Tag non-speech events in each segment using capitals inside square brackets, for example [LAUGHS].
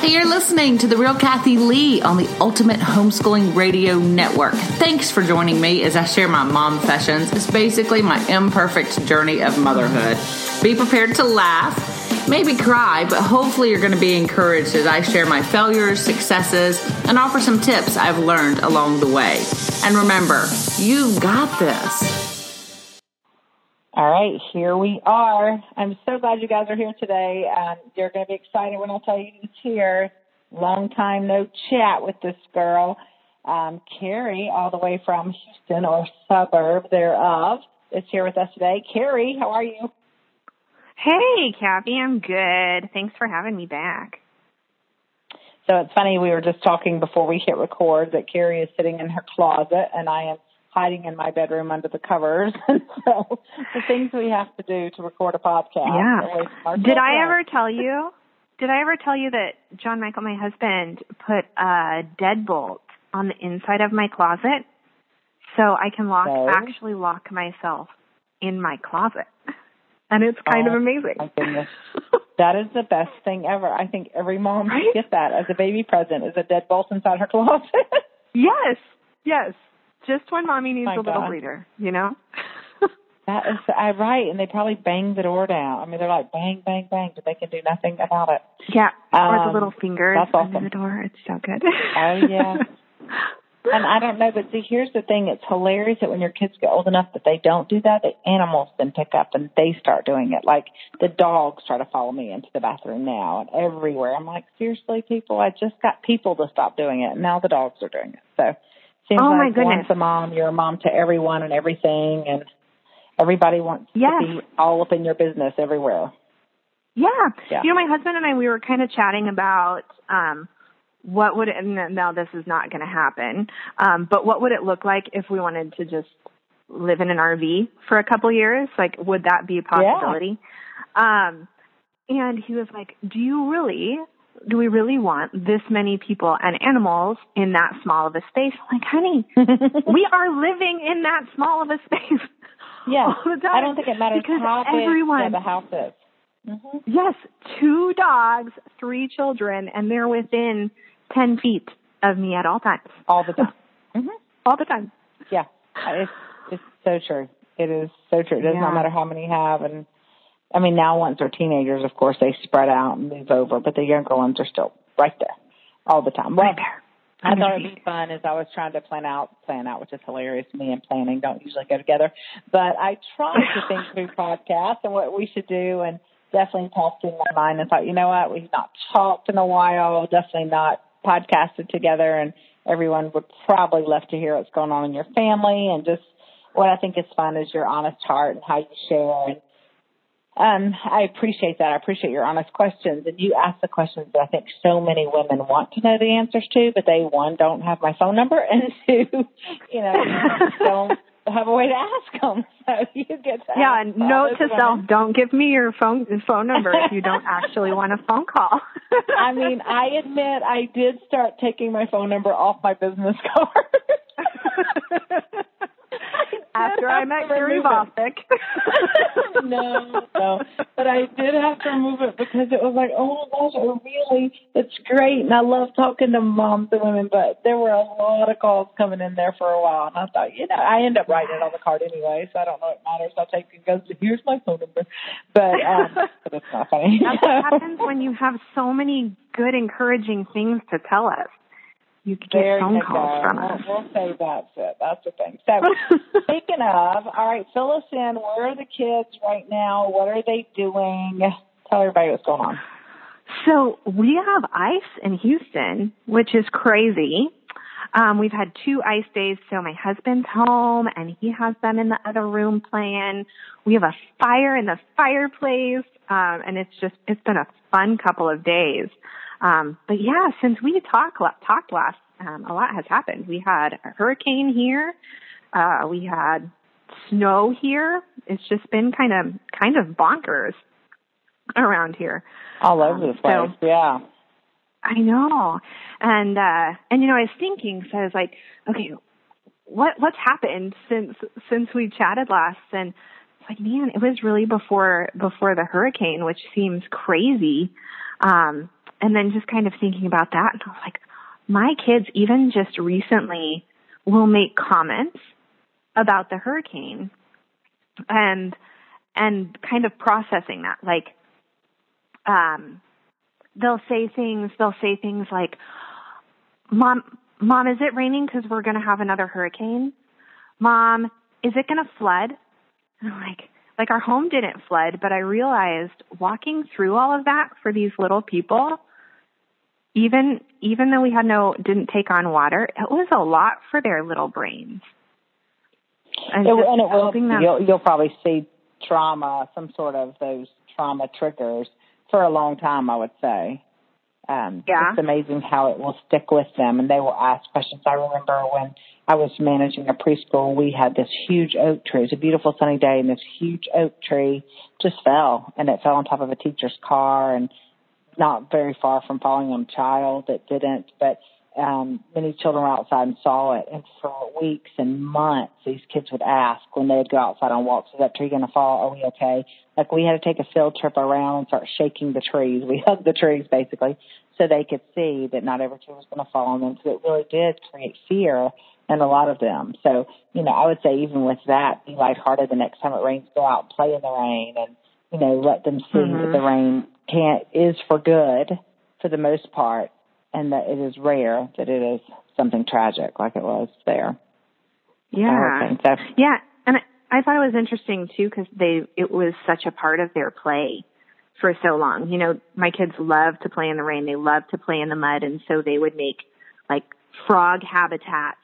Hey, you're listening to The Real Kathy Lee on the Ultimate Homeschooling Radio Network. Thanks for joining me as I share my mom sessions. It's basically my imperfect journey of motherhood. Be prepared to laugh, maybe cry, but hopefully you're going to be encouraged as I share my failures, successes, and offer some tips I've learned along the way. And remember, you've got this. All right, here we are. I'm so glad you guys are here today. and you're going to be excited when I tell you who's here. Long time no chat with this girl. Um, Keri, all the way from Houston or suburb thereof, is here with us today. Keri, how are you? Hey, Kathy, I'm good. Thanks for having me back. So it's funny, we were just talking before we hit record that Keri is sitting in her closet and I am hiding in my bedroom under the covers. [LAUGHS] And so the things we have to do to record a podcast. Yeah. Did I ever tell you? Did I ever tell you that John Michael, my husband, put a deadbolt on the inside of my closet so I can lock actually lock myself in my closet. And it's kind Oh, of amazing. My goodness. That is the best thing ever. I think every mom Right? should get that as a baby present is a deadbolt inside her closet. [LAUGHS] yes. Yes. Just when mommy needs My a little God. breather, you know? [LAUGHS] that is I right, and they probably bang the door down. I mean they're like bang, bang, bang, but they can do nothing about it. yeah. or the Um, little fingers that's under the door. It's so good. Oh yeah. [LAUGHS] And I don't know, but see, here's the thing. It's hilarious that when your kids get old enough that they don't do that, the animals then pick up and they start doing it. Like the dogs try to follow me into the bathroom now and everywhere. I'm like, seriously, people, I just got people to stop doing it. And now the dogs are doing it. So seems Oh, my like goodness. once a mom, you're a mom to everyone and everything. And everybody wants Yes. to be all up in your business everywhere. Yeah. Yeah. You know, my husband and I, we were kind of chatting about, um, what would it, and now this is not going to happen, um, but what would it look like if we wanted to just live in an RV for a couple years? Like, would that be a possibility? Um, and he was like, do you really, do we really want this many people and animals in that small of a space? Like, honey, [LAUGHS] we are living in that small of a space. [LAUGHS] yeah. all the time I don't think it matters because how big everyone, the house is. hmm Yes, two dogs, three children, and they're within 10 feet of me at all times. All the time. [LAUGHS] hmm All the time. Yeah, it's it's so true. It is so true. It does Yeah. not matter how many you have, and I mean now once they're teenagers, of course they spread out and move over, but the younger ones are still right there all the time. Well, Right there. I thought it'd be fun as I was trying to plan out, plan out, which is hilarious. Me and planning don't usually go together, but I tried to think [LAUGHS] through podcasts and what we should do, and definitely popped in my mind and thought, you know what, we've not talked in a while, definitely not podcasted together, and everyone would probably love to hear what's going on in your family and just what I think is fun is your honest heart and how you share and um, I appreciate that. I appreciate your honest questions. And you ask the questions that I think so many women want to know the answers to, but they, one, don't have my phone number, and [LAUGHS] two, you know, don't have a way to ask them. [LAUGHS] So you get to Yeah, all note to women. self, don't give me your phone phone number if you don't actually want a phone call. [LAUGHS] I mean, I admit I did start taking my phone number off my business card. After I met Gary Bostic. [LAUGHS] no, no. But I did have to remove it because it was like, oh my gosh, I really, it's great. And I love talking to moms and women, but there were a lot of calls coming in there for a while. And I thought, you know, I end up writing it on the card anyway, so I don't know it matters. I'll take it goes, here's my phone number. But, um, [LAUGHS] but it's not funny. That's what [LAUGHS] happens when you have so many good, encouraging things to tell us. You get There phone calls go. from us. We'll, we'll say that's it. That's the thing. So, [LAUGHS] speaking of, all right, fill us in. Where are the kids right now? What are they doing? Tell everybody what's going on. So we have ice in Houston, which is crazy. Um, we've had two ice days, so my husband's home and he has them in the other room playing. We have a fire in the fireplace, um, and it's just it's been a fun couple of days. Um, but yeah, since we talked talked last, um, a lot has happened. We had a hurricane here. Uh, we had snow here. It's just been kind of kind of bonkers around here. All over Um, the place. so- yeah. I know. And uh and you know, I was thinking, so I was like, okay, what what's happened since since we chatted last and it's like, man, it was really before before the hurricane, which seems crazy. Um and then just kind of thinking about that, and I was like, my kids even just recently will make comments about the hurricane and and kind of processing that. Like um they'll say things they'll say things like mom mom is it raining because we're going to have another hurricane? Mom is it going to flood? And I'm like like our home didn't flood but i realized walking through all of that for these little people even even though we had no didn't take on water it was a lot for their little brains. And, it, and it will them, you'll, you'll probably see trauma some sort of those trauma triggers for a long time i would say. Um yeah. it's amazing how it will stick with them and they will ask questions. I remember when i was managing a preschool we had this huge oak tree. It was a beautiful sunny day and this huge oak tree just fell and it fell on top of a teacher's car and not very far from falling on a child that didn't, but um, many children were outside and saw it. And for weeks and months, these kids would ask when they'd go outside on walks, is that tree going to fall? Are we okay? Like we had to take a field trip around and start shaking the trees. We [LAUGHS] hugged the trees basically so they could see that not every tree was going to fall on them. So it really did create fear in a lot of them. So, you know, I would say even with that, be lighthearted the next time it rains, go out and play in the rain and, you know, let them see mm-hmm. that the rain can't is for good for the most part, and that it is rare that it is something tragic like it was there. Yeah, so. yeah, and I, I thought it was interesting too because they it was such a part of their play for so long. You know, my kids love to play in the rain. They love to play in the mud, and so they would make like frog habitats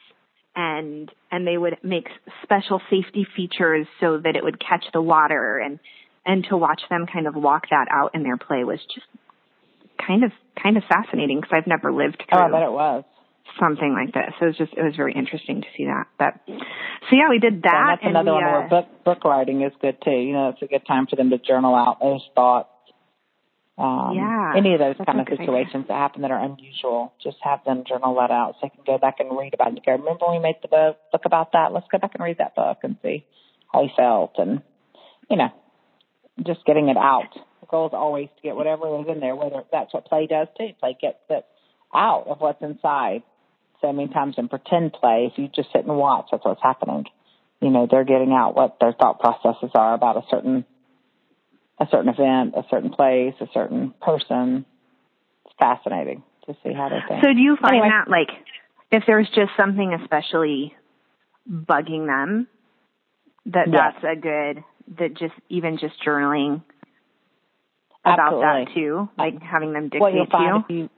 and and they would make special safety features so that it would catch the water and and to watch them kind of walk that out in their play was just kind of kind of fascinating because I've never lived through. Oh, I bet it was something like this. So it was just it was very interesting to see that. But so yeah, we did that. Yeah, that's and another we, one where uh, book book writing is good too. You know, it's a good time for them to journal out those thoughts. Um, yeah, any of those kind of situations idea. that happen that are unusual, just have them journal that out so they can go back and read about it. Go, remember when we made the book, book about that? Let's go back and read that book and see how he felt. And, you know, just getting it out. The goal is always to get whatever is in there, whether that's what play does too. Play gets it out of what's inside. So many times in pretend play, if you just sit and watch, that's what's happening. You know, they're getting out what their thought processes are about a certain a certain event, a certain place, a certain person. It's fascinating to see how they think. So do you find anyway. that like if there's just something especially bugging them, that yes. that's a good that just even just journaling about Absolutely. that too, like having them dictate what you'll find to you. If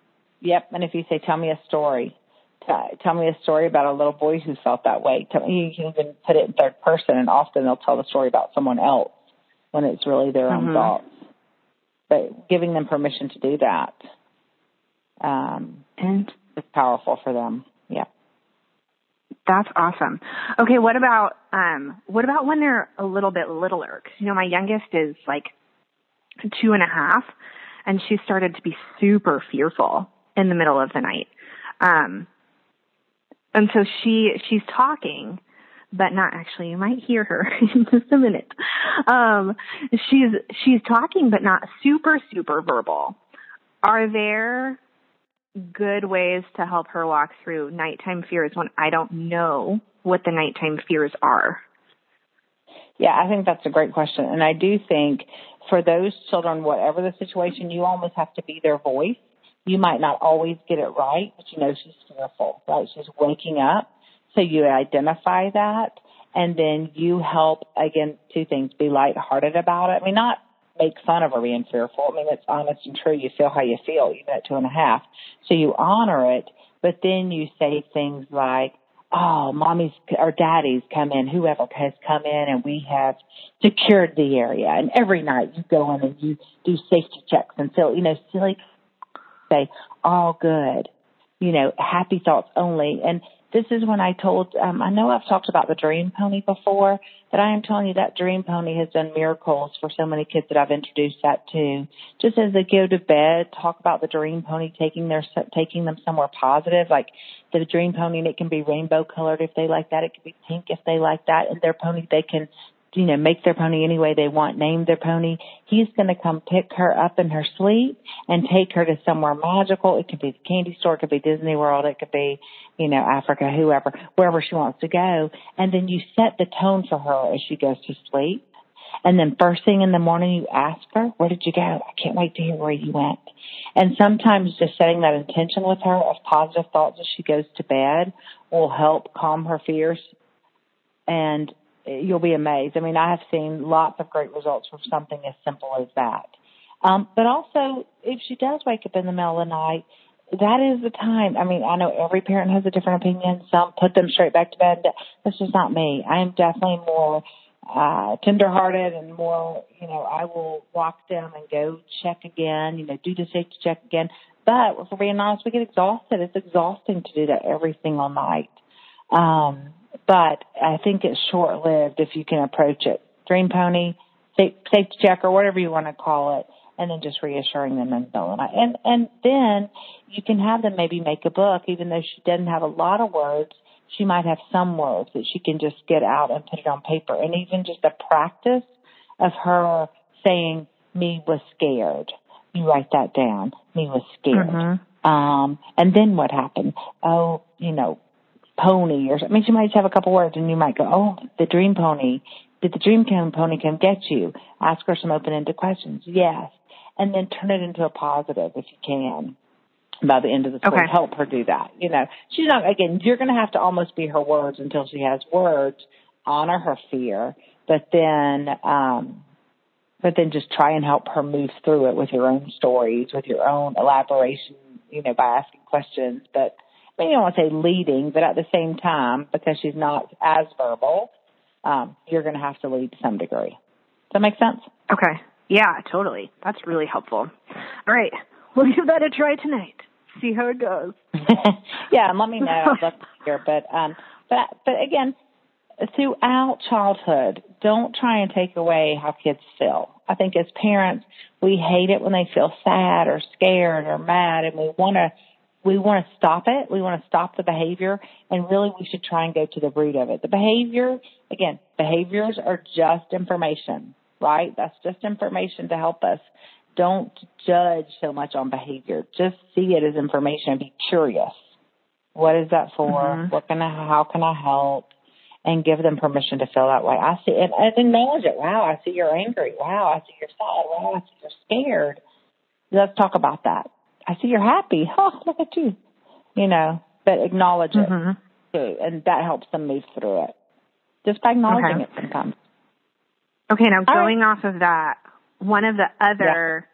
you. Yep, and if you say, "Tell me a story," tell, tell me a story about a little boy who felt that way. Tell me, you can even put it in third person, and often they'll tell the story about someone else when it's really their mm-hmm. own thoughts. But giving them permission to do that um, and is powerful for them. Yeah. That's awesome. Okay, what about um what about when they're a little bit littler? You know, my youngest is like two and a half and she started to be super fearful in the middle of the night. Um and so she she's talking but not actually you might hear her [LAUGHS] in just a minute. Um she's she's talking but not super super verbal. Are there good ways to help her walk through nighttime fears when I don't know what the nighttime fears are? Yeah, I think that's a great question. And I do think for those children, whatever the situation, you almost have to be their voice. You might not always get it right, but you know she's fearful, right? She's waking up. So you identify that and then you help again two things, be lighthearted about it. I mean not make fun of her being fearful. I mean, it's honest and true. You feel how you feel, even at two and a half. So you honor it, but then you say things like, oh, mommy's or daddy's come in, whoever has come in and we have secured the area. And every night you go in and you do safety checks and feel, you know, silly, say, all good, you know, happy thoughts only. And this is when I told, um, I know I've talked about the dream pony before, but I am telling you that dream pony has done miracles for so many kids that I've introduced that to. Just as they go to bed, talk about the dream pony taking their, taking them somewhere positive, like the dream pony, and it can be rainbow colored if they like that. It can be pink if they like that. And their pony, they can you know, make their pony any way they want, name their pony. He's going to come pick her up in her sleep and take her to somewhere magical. It could be the candy store, it could be Disney World, it could be, you know, Africa, whoever, wherever she wants to go. And then you set the tone for her as she goes to sleep. And then first thing in the morning, you ask her, where did you go? I can't wait to hear where you went. And sometimes just setting that intention with her of positive thoughts as she goes to bed will help calm her fears. And you'll be amazed. I mean, I have seen lots of great results from something as simple as that. Um, but also, if she does wake up in the middle of the night, that is the time. I mean, I know every parent has a different opinion. Some put them straight back to bed. That's just not me. I am definitely more uh tenderhearted and more, you know, I will walk them and go check again, you know, do the safety check again. But if we're being honest, we get exhausted. It's exhausting to do that every single night. Um, but I think it's short lived if you can approach it. Dream pony, safety check or whatever you want to call it, and then just reassuring them and so on. And and then you can have them maybe make a book, even though she doesn't have a lot of words. She might have some words that she can just get out and put it on paper, and even just a practice of her saying, "Me was scared." You write that down. Me was scared. Mm-hmm. Um, and then what happened? Oh, you know, pony or I mean, she might just have a couple words and you might go, oh, the dream pony. Did the dream come pony come get you? Ask her some open-ended questions. Yes. And then turn it into a positive if you can by the end of the story. Okay. Help her do that. You know, she's not, again, you're going to have to almost be her words until she has words. Honor her fear, but then, um, but then just try and help her move through it with your own stories, with your own elaboration, you know, by asking questions. But I don't want to say leading, but at the same time, because she's not as verbal, um, you're going to have to lead to some degree. Does that make sense? Okay. Yeah, totally. That's really helpful. All right. We'll give that a try tonight. See how it goes. [LAUGHS] yeah, and let me know. I'd love to hear. But um, but but again, throughout childhood, don't try and take away how kids feel. I think as parents, we hate it when they feel sad or scared or mad, and we want to we want to stop it. We want to stop the behavior, and really, we should try and go to the root of it. The behavior, again, behaviors are just information, right? That's just information to help us. Don't judge so much on behavior. Just see it as information and be curious. What is that for? Mhm. What can I? How can I help? And give them permission to feel that way. I see, and, and acknowledge it. Wow, I see you're angry. Wow, I see you're sad. Wow, I see you're scared. Let's talk about that. I see you're happy. [LAUGHS] Oh, look at you. You know, but acknowledge it hmm too, and that helps them move through it. Just by acknowledging Okay. it sometimes. Okay, now All going off of that, one of the other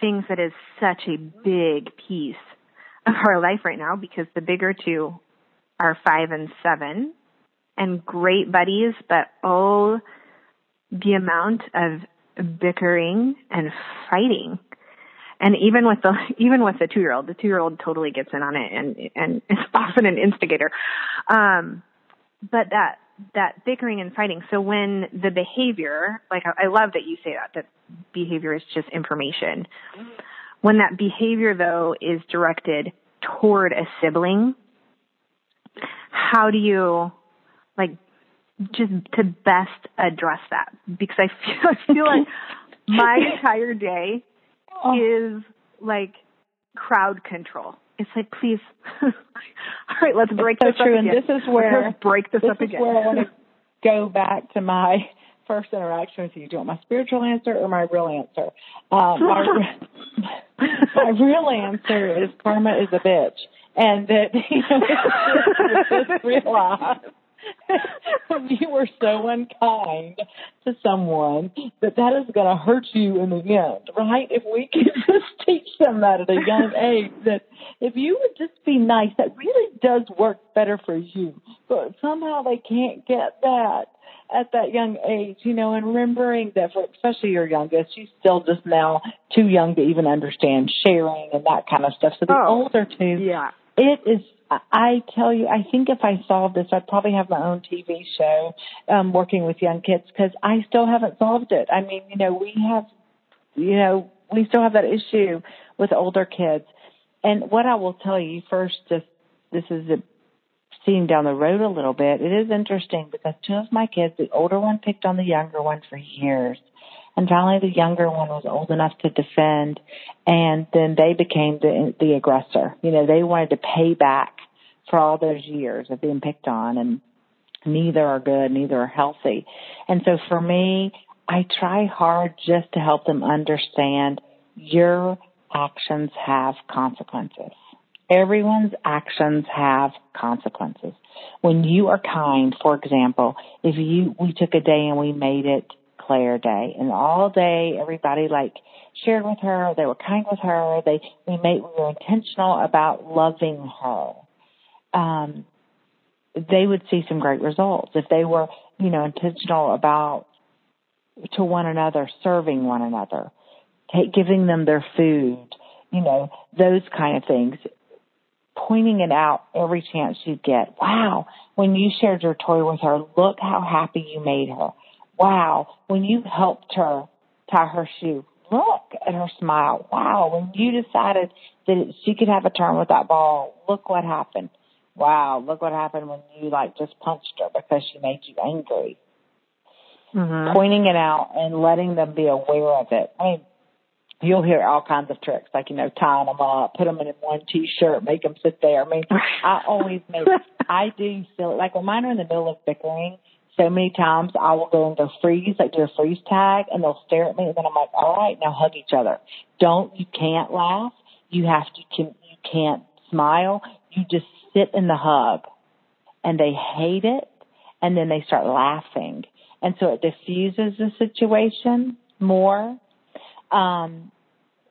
things that is such a big piece of our life right now, because the bigger two are five and seven, and great buddies, but oh, the amount of bickering and fighting. And even with the [LAUGHS] even with the two year old, the two year old totally gets in on it and and [LAUGHS] is often an instigator. Um, but that that bickering and fighting. So when the behavior, like I I love that you say that that behavior is just information. When that behavior though is directed toward a sibling, how do you like just to best address that? Because I [LAUGHS] feel I feel like my entire day Oh, is like crowd control. It's like, please, [LAUGHS] all right, let's break so this true, up and again. this is where- let's break this, this up is again. where I want to [LAUGHS] go back to my first interaction with you. Do you want my spiritual answer or my real answer? Um, my, [LAUGHS] my real answer is karma is a bitch, and that you know, just realized [LAUGHS] you were so unkind to someone that that is going to hurt you in the end, right? If we can [LAUGHS] just teach them that at a young age, that if you would just be nice, that really does work better for you. But somehow they can't get that at that young age, you know, and remembering that for especially your youngest, she's still just now too young to even understand sharing and that kind of stuff. So the Oh, older two, yeah. it is. I tell you, I think if I solved this, I'd probably have my own TV show um, working with young kids because I still haven't solved it. I mean, you know, we have, you know, we still have that issue with older kids. And what I will tell you first, just this is a seeing down the road a little bit, it is interesting because two of my kids, the older one picked on the younger one for years. And finally the younger one was old enough to defend and then they became the, the aggressor. You know, they wanted to pay back for all those years of being picked on and neither are good, neither are healthy. And so for me, I try hard just to help them understand your actions have consequences. Everyone's actions have consequences. When you are kind, for example, if you, we took a day and we made it Claire Day and all day everybody like shared with her, they were kind with her, they, we made, we were intentional about loving her. Um, they would see some great results if they were, you know, intentional about to one another, serving one another, take, giving them their food, you know, those kind of things. Pointing it out every chance you get. Wow, when you shared your toy with her, look how happy you made her. Wow, when you helped her tie her shoe, look at her smile. Wow, when you decided that she could have a turn with that ball, look what happened. Wow, look what happened when you like just punched her because she made you angry. Mm-hmm. Pointing it out and letting them be aware of it. I mean, you'll hear all kinds of tricks, like, you know, tying them up, put them in one t-shirt, make them sit there. I mean, I always make, [LAUGHS] I do feel like when mine are in the middle of bickering, so many times I will go and go freeze, like do a freeze tag, and they'll stare at me, and then I'm like, all right, now hug each other. Don't, you can't laugh. You have to, you can't smile. You just sit in the hug. And they hate it, and then they start laughing. And so it diffuses the situation more um,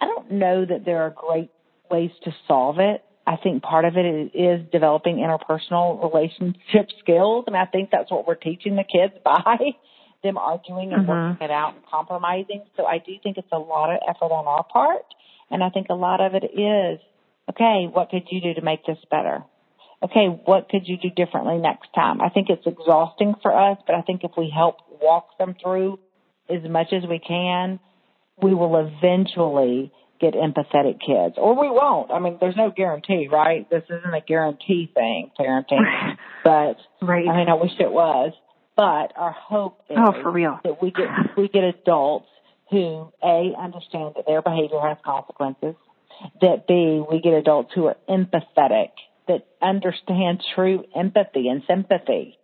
I don't know that there are great ways to solve it. I think part of it is, developing interpersonal relationship [LAUGHS] skills. and I think that's what we're teaching the kids [LAUGHS] by them arguing and mm-hmm. working it out and compromising. So I do think it's a lot of effort on our part. And I think a lot of it is, okay, what could you do to make this better? Okay, what could you do differently next time? I think it's exhausting for us, but I think if we help walk them through as much as we can, we will eventually get empathetic kids, or we won't. I mean, there's no guarantee, right? This isn't a guarantee thing, parenting. [SIGHS] but right. I mean, I wish it was. But our hope is oh, for real. that we get we get adults who a understand that their behavior has consequences. That b we get adults who are empathetic, that understand true empathy and sympathy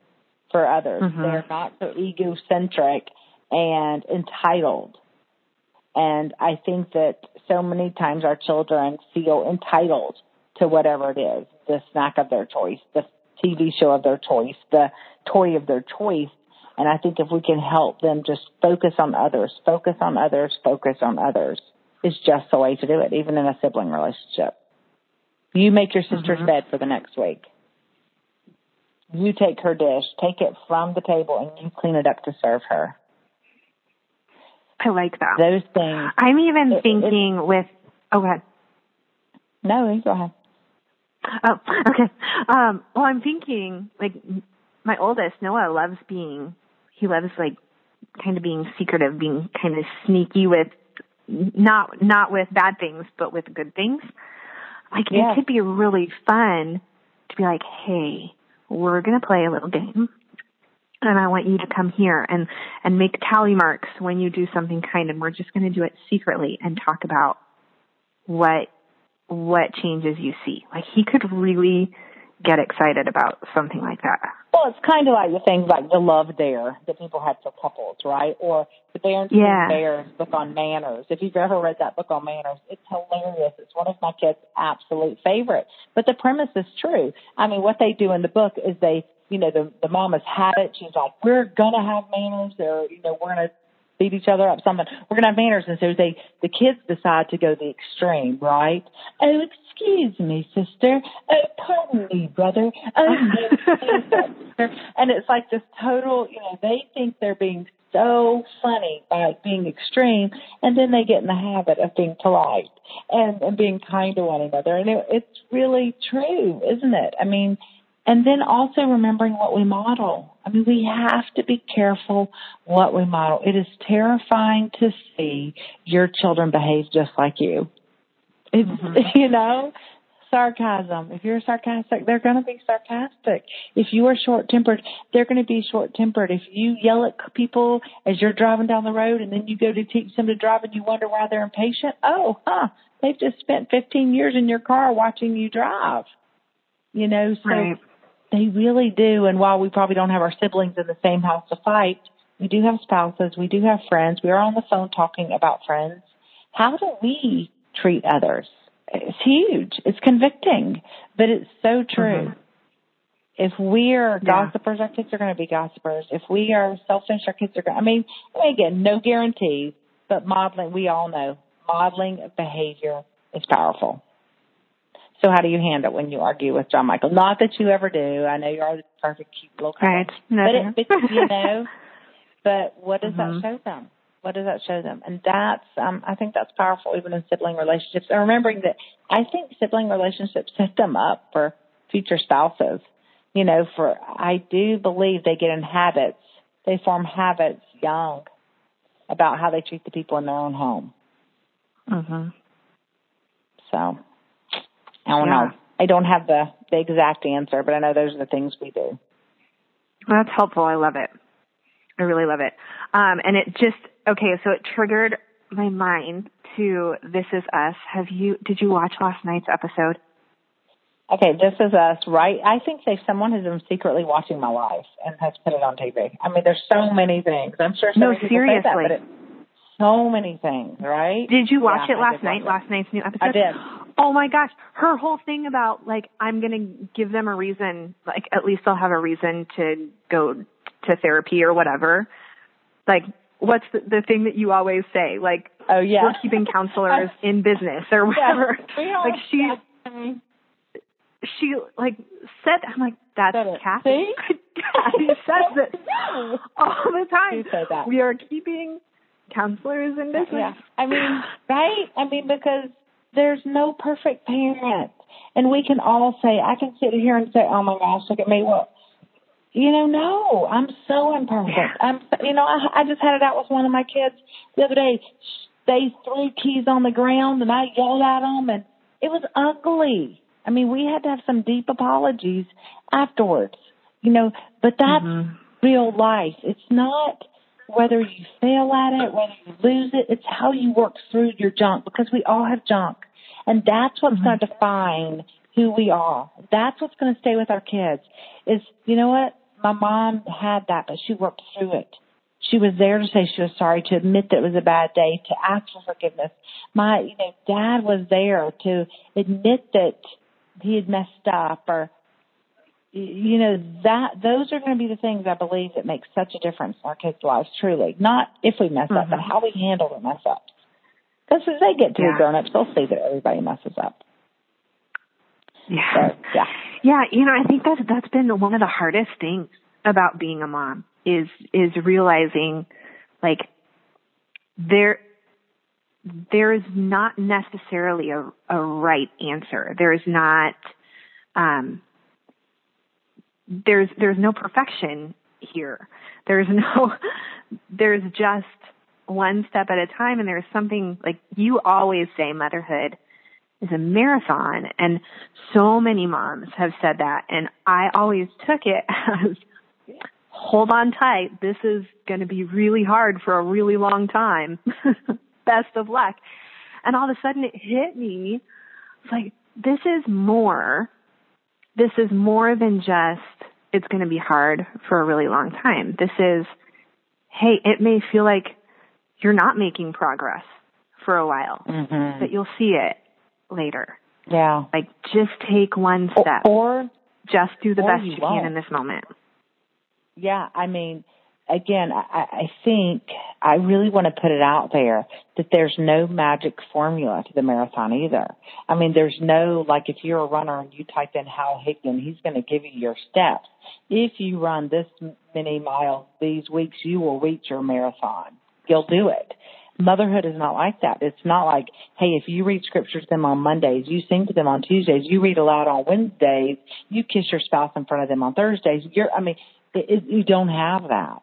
for others. Mm-hmm. They're not so egocentric and entitled and I think that so many times our children feel entitled to whatever it is, the snack of their choice, the TV show of their choice, the toy of their choice. And I think if we can help them just focus on others, focus on others, focus on others is just the way to do it, even in a sibling relationship. You make your sister's mm-hmm. bed for the next week. You take her dish, take it from the table, and you clean it up to serve her. I like that. Those things. I'm even it, thinking it, with. Oh, go ahead. No, go ahead. Oh, [LAUGHS] okay. Um, well, I'm thinking like my oldest Noah loves being. He loves like kind of being secretive, being kind of sneaky with not not with bad things, but with good things. Like it could be really fun to be like, hey, we're gonna play a little game and I want you to come here and and make tally marks when you do something kind and we're just going to do it secretly and talk about what what changes you see. Like he could really get excited about something like that. Well, it's kind of like the things like the Love Dare that people had for couples, right? Or the Bear yeah. Bears book on manners. If you've ever read that book on manners, it's hilarious. It's one of my kids' absolute favorites. But the premise is true. I mean, what they do in the book is they you know, the the mom has had it. She's like, we're gonna have manners. Or you know, we're gonna beat each other up. Something. We're gonna have manners. And so they the kids decide to go the extreme, right? Oh, excuse me, sister. Oh, pardon me, brother. Oh, no, [LAUGHS] and it's like this total. You know, they think they're being so funny by being extreme, and then they get in the habit of being polite and, and being kind to one another. And it, it's really true, isn't it? I mean, and then also remembering what we model. I mean, we have to be careful what we model. It is terrifying to see your children behave just like you. It's, mm-hmm. [LAUGHS] you know, sarcasm. If you're sarcastic, they're going to be sarcastic. If you are short tempered, they're going to be short tempered. If you yell at people as you're driving down the road and then you go to teach them to drive and you wonder why they're impatient, oh, huh, they've just spent 15 years in your car watching you drive. You know, so Right. They really do. And while we probably don't have our siblings in the same house to fight, we do have spouses, we do have friends, we are on the phone talking about friends. How do we treat others? It's huge. It's convicting, but it's so true. Mhm. If we're Yeah. gossipers, our kids are going to be gossipers. If we are selfish, our kids are going. I mean, I mean, again, no guarantees, but modeling. We all know modeling of behavior is powerful. So, how do you handle it when you argue with John Michael? Not that you ever do. I know you are the perfect, cute little guy. Right. But, it, but you know, [LAUGHS] but what does Mhm. that show them? What does that show them? And that's, um, I think that's powerful even in sibling relationships. And remembering that I think sibling relationships set them up for future spouses. You know, for, I do believe they get in habits. They form habits young about how they treat the people in their own home. Mhm. So, I don't Yeah. know. I don't have the, the exact answer, but I know those are the things we do. Well, that's helpful. I love it. I really love it. Um, and it just okay. So it triggered my mind to "This Is Us." Have you? Did you watch last night's episode? Okay, this is us, right? I think they someone has been secretly watching my life and has put it on TV. I mean, there's so many things. I'm sure. So No, many people say that, seriously. but it, so many things, right? Did you watch Yeah, it last night? Last night's new episode. I did. Oh my gosh, her whole thing about like I'm gonna give them a reason, like at least they'll have a reason to go to therapy or whatever. Like, what's the, the thing that you always say? Like, Oh yeah, we're keeping counselors [LAUGHS] in business or whatever. Yeah, like she, she like said, I'm like, that's. Kathy. [LAUGHS] Kathy says it [LAUGHS] all the time. Who said that? We are keeping counselors in business. Yeah. I mean, right? I mean, because there's no perfect parent. And we can all say, I can sit here and say, oh my gosh, look at me. Well, you know, no, I'm so imperfect. I'm, you know, I, I just had it out with one of my kids the other day. They threw keys on the ground and I yelled at them and it was ugly. I mean, we had to have some deep apologies afterwards, you know, but that's Mhm. real life. It's not whether you fail at it, whether you lose it. It's how you work through your junk because we all have junk. And that's what's going to mm-hmm. define who we are. That's what's going to stay with our kids is, you know what? My mom had that, but she worked through it. She was there to say she was sorry, to admit that it was a bad day, to ask for forgiveness. My, you know, dad was there to admit that he had messed up or you know that those are going to be the things I believe that make such a difference in our kids' lives. Truly, not if we mess up, but Mhm. how we handle the mess ups. Because as they get to Yeah. be grown ups, they'll see that everybody messes up. Yeah. So yeah, Yeah, you know, I think that's that's been one of the hardest things about being a mom is is realizing like there there is not necessarily a, a right answer. There is not um there's there's no perfection here. There's no [LAUGHS] there's just one step at a time and there's something like you always say motherhood is a marathon and so many moms have said that and I always took it [LAUGHS] as hold on tight. This is going to be really hard for a really long time. [LAUGHS] Best of luck. And all of a sudden it hit me it's like this is more this is more than just it's going to be hard for a really long time this is hey it may feel like you're not making progress for a while mm-hmm. but you'll see it later. yeah. Like just take one step. Or just do the best you you can in this moment. yeah, I mean, again, I, I think I really want to put it out there that there's no magic formula to the marathon either. I mean, there's no, like if you're a runner and you type in Hal Higdon, he's going to give you your steps. If you run this many miles these weeks, you will reach your marathon. You'll do it. Motherhood is not like that. It's not like, hey, if you read scripture to them on Mondays, you sing to them on Tuesdays, you read aloud on Wednesdays, you kiss your spouse in front of them on Thursdays. You're, I mean, it, it, you don't have that.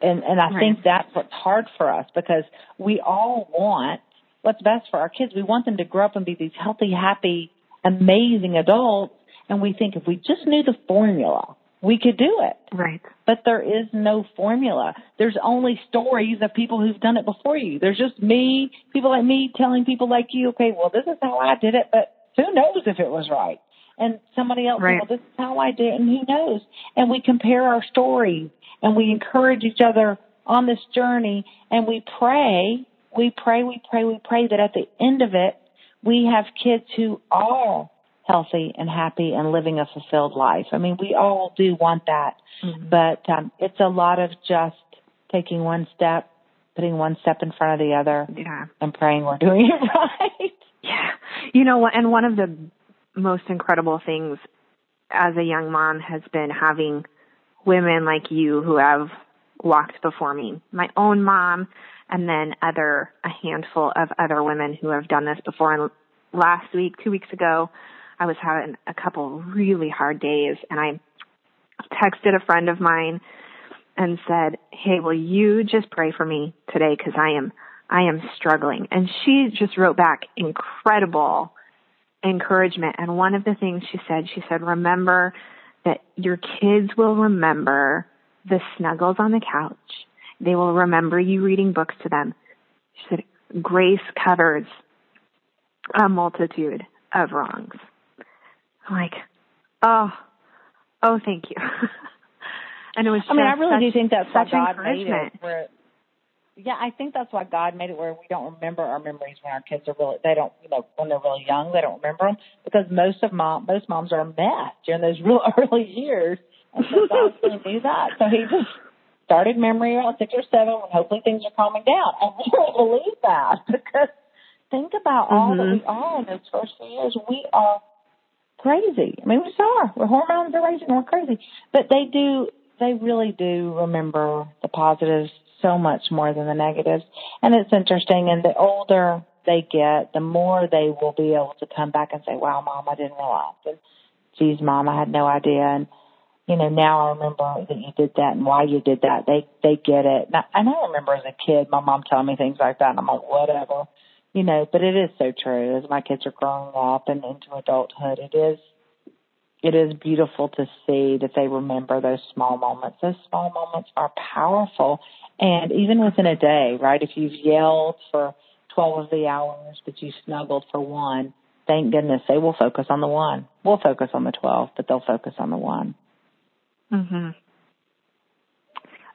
And, and I Right. think that's what's hard for us because we all want what's best for our kids. We want them to grow up and be these healthy, happy amazing adults and we think if we just knew the formula, we could do it. Right. But there is no formula. There's only stories of people who've done it before you. There's just me, people like me telling people like you, okay, well, this is how I did it, but who knows if it was right? And somebody else, right. well, this is how I did it, and who knows? And we compare our stories and we encourage each other on this journey and we pray, we pray, we pray, we pray that at the end of it, we have kids who are healthy and happy and living a fulfilled life. I mean, we all do want that, mm-hmm. but um, it's a lot of just taking one step, putting one step in front of the other, yeah. and praying we're doing it [LAUGHS] right. Yeah, you know what? And one of the most incredible things as a young mom has been having women like you who have walked before me. My own mom, and then other a handful of other women who have done this before. And last week, two weeks ago, I was having a couple really hard days and I texted a friend of mine and said, Hey, will you just pray for me today? Cause I am, I am struggling. And she just wrote back incredible encouragement. And one of the things she said, she said, remember that your kids will remember the snuggles on the couch. They will remember you reading books to them. She said, grace covers a multitude of wrongs. I'm like, oh, oh, thank you. [LAUGHS] and it was. I mean, I really such, do think that's such it. Where, yeah, I think that's why God made it where we don't remember our memories when our kids are really they don't you know when they're really young they don't remember them because most of mom most moms are a mess during those [LAUGHS] real early years and so God really knew that so He just started memory around six or seven when hopefully things are calming down and we really believe that [LAUGHS] because think about all mm-hmm. that we are in those first few years we are crazy. I mean, we are. We're hormones are raging. We're crazy. But they do, they really do remember the positives so much more than the negatives. And it's interesting. And the older they get, the more they will be able to come back and say, wow, mom, I didn't realize. And geez, mom, I had no idea. And, you know, now I remember that you did that and why you did that. They, they get it. And I remember as a kid, my mom telling me things like that and I'm like, whatever you know, but it is so true. As my kids are growing up and into adulthood, it is it is beautiful to see that they remember those small moments. Those small moments are powerful. And even within a day, right? If you've yelled for 12 of the hours, but you snuggled for one, thank goodness they will focus on the one. We'll focus on the 12, but they'll focus on the one. Mhm.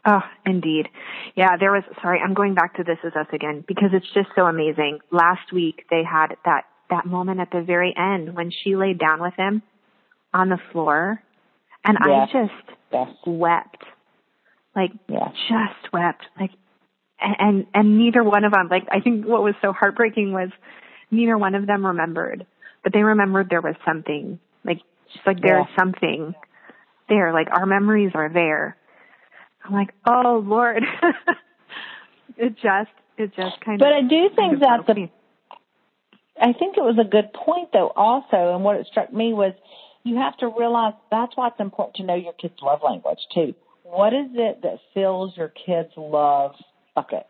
Oh, indeed. Yeah, there was, sorry, I'm going back to This Is Us again because it's just so amazing. Last week they had that, that moment at the very end when she laid down with him on the floor and I just yes. wept. Like, yes. just wept. Like, and, and neither one of them, like, I think what was so heartbreaking was neither one of them remembered, but they remembered there was something. Like, just like there's yeah. something there. Like, our memories are there I'm like, oh Lord. [LAUGHS] it just, it just kind but of. But I do think that's I think it was a good point though also, and what it struck me was you have to realize that's why it's important to know your kid's love language too. What is it that fills your kid's love bucket?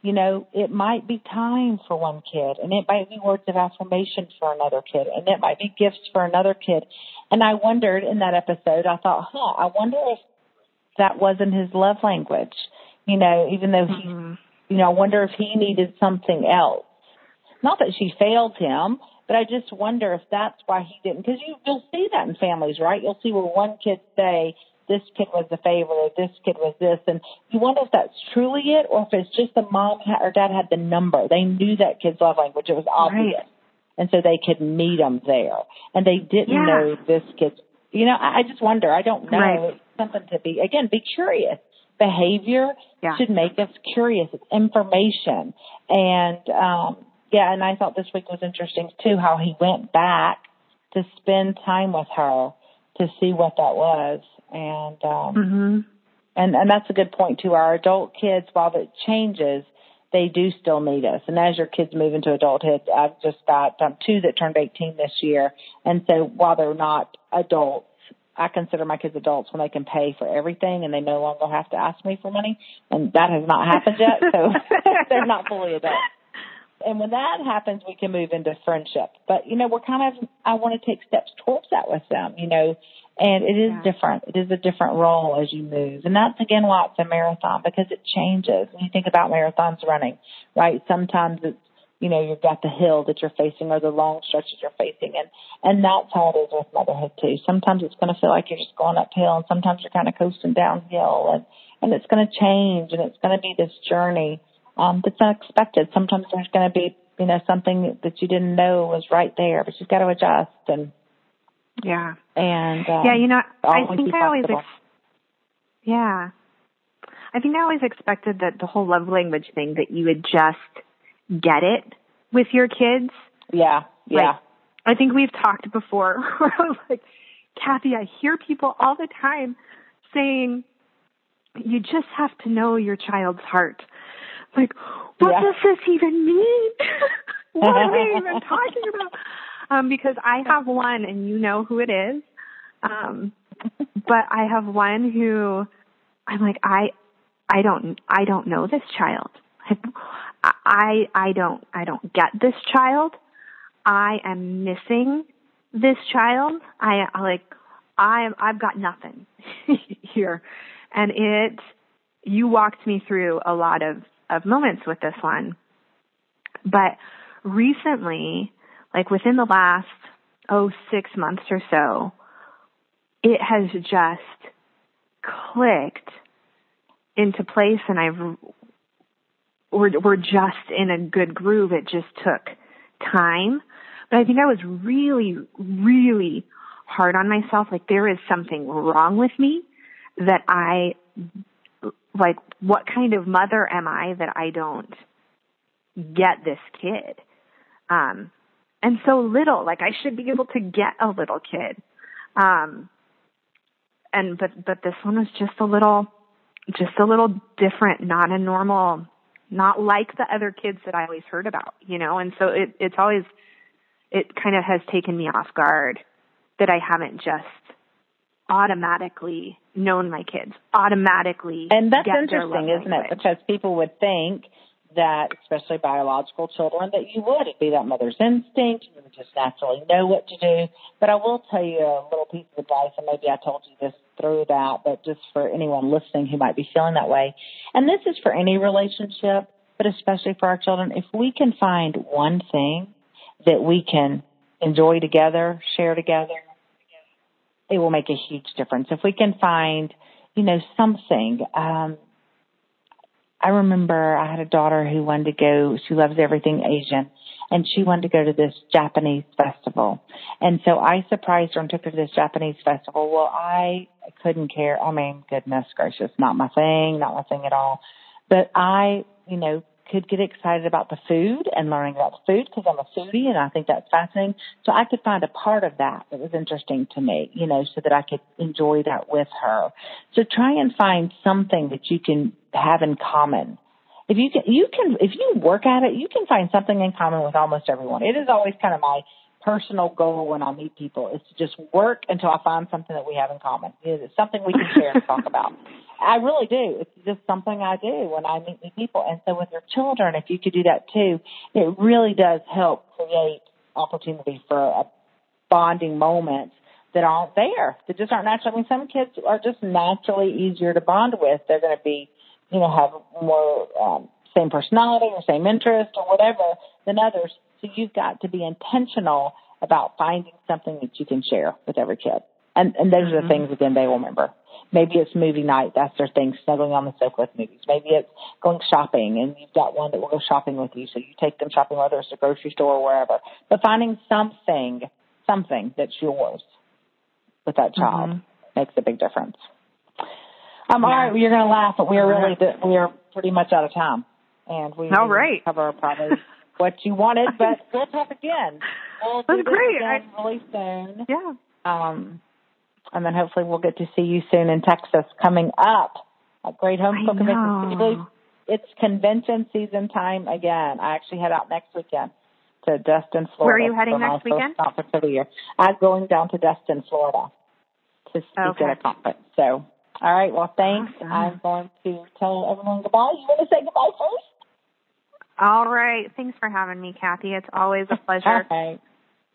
You know, it might be time for one kid, and it might be words of affirmation for another kid, and it might be gifts for another kid. And I wondered in that episode, I thought, huh, I wonder if that wasn't his love language. You know, even though he, mm-hmm. you know, I wonder if he needed something else. Not that she failed him, but I just wonder if that's why he didn't. Because you, you'll see that in families, right? You'll see where one kid say, this kid was the favorite or this kid was this. And you wonder if that's truly it or if it's just the mom or dad had the number. They knew that kid's love language. It was obvious. Right. And so they could meet him there. And they didn't yeah. know this kid's, you know, I, I just wonder. I don't know. Right something to be, again, be curious. Behavior yeah. should make us curious. It's information. And, um, yeah, and I thought this week was interesting too, how he went back to spend time with her to see what that was. And, um, mm-hmm. and, and that's a good point too. Our adult kids, while it changes, they do still need us. And as your kids move into adulthood, I've just got um, two that turned 18 this year. And so while they're not adults, I consider my kids adults when they can pay for everything and they no longer have to ask me for money. And that has not happened yet, so [LAUGHS] they're not fully adults. and when that happens, we can move into friendship. But you know, we're kind of I want to take steps towards that with them. You know, and it is yeah. different. It is a different role as you move, and that's again why it's a marathon because it changes. When you think about marathons running, right? Sometimes it's you know you've got the hill that you're facing or the long stretches you're facing, and and that's how it is with motherhood too. Sometimes it's going to feel like you're just going uphill, and sometimes you're kind of coasting downhill, and and it's going to change, and it's going to be this journey um, that's unexpected. Sometimes there's going to be, you know, something that you didn't know was right there, but you've got to adjust and. Yeah. And um, yeah, you know, I think I always. Ex- yeah. I think I always expected that the whole love language thing that you would just get it with your kids. Yeah. Yeah. Like, I think we've talked before [LAUGHS] where I was like, Kathy, I hear people all the time saying, you just have to know your child's heart. Like, what yeah. does this even mean? [LAUGHS] what are we even talking about? Um, because I have one and you know who it is. Um, but I have one who I'm like, I, I don't, I don't know this child. I, I don't, I don't get this child. I am missing this child. I, I like, I, I've got nothing [LAUGHS] here. And it, you walked me through a lot of of moments with this one. But recently, like within the last, oh, six months or so, it has just clicked into place and I've, we're, we're just in a good groove. It just took time. But I think I was really, really hard on myself. Like there is something wrong with me that I like what kind of mother am I that I don't get this kid? Um, and so little, like I should be able to get a little kid. Um, and, but, but this one was just a little, just a little different, not a normal, not like the other kids that I always heard about, you know? And so it, it's always, it kind of has taken me off guard that I haven't just automatically known my kids, automatically. And that's interesting, isn't it? Because people would think that, especially biological children, that you would. It'd be that mother's instinct. You would just naturally know what to do. But I will tell you a little piece of advice, and maybe I told you this through that, but just for anyone listening who might be feeling that way. And this is for any relationship, but especially for our children. If we can find one thing that we can enjoy together, share together, it will make a huge difference. If we can find, you know, something, um, I remember I had a daughter who wanted to go, she loves everything Asian, and she wanted to go to this Japanese festival. And so I surprised her and took her to this Japanese festival. Well, I couldn't care. I mean, goodness gracious, not my thing, not my thing at all. But I, you know, could get excited about the food and learning about the food because I'm a foodie and I think that's fascinating. So I could find a part of that that was interesting to me, you know, so that I could enjoy that with her. So try and find something that you can have in common. If you can, you can, if you work at it, you can find something in common with almost everyone. It is always kind of my personal goal when I meet people is to just work until I find something that we have in common. It's something we can share and talk [LAUGHS] about. I really do. It's just something I do when I meet new people. And so with your children, if you could do that too, it really does help create opportunity for a bonding moment that aren't there, that just aren't natural. I mean, some kids are just naturally easier to bond with. They're going to be, you know, have more um, same personality or same interest or whatever than others. So you've got to be intentional about finding something that you can share with every kid. And, and those mm-hmm. are the mm-hmm. things again they will remember. Maybe it's movie night. That's their thing, snuggling on the sofa with movies. Maybe it's going shopping and you've got one that will go shopping with you. So you take them shopping, whether it's a grocery store or wherever. But finding something, something that's yours with that child mm-hmm. makes a big difference. Um, yeah. all right, you're going to laugh, but we are really, we are pretty much out of time. And we all right. cover probably what you wanted, [LAUGHS] but we'll talk again. We'll That's great. Again really soon. Yeah. Um, and then hopefully we'll get to see you soon in Texas coming up at Great Homeschool Convention. It's convention season time again. I actually head out next weekend to Destin, Florida. Where are you heading next weekend? Conference of the year. I'm going down to Destin, Florida to speak okay. at a conference. So, all right. Well, thanks. Awesome. I'm going to tell everyone goodbye. You want to say goodbye first? All right. Thanks for having me, Kathy. It's always a pleasure. [LAUGHS] All right.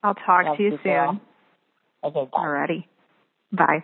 I'll talk Love to you soon. girl. Okay, bye. Alrighty. Bye.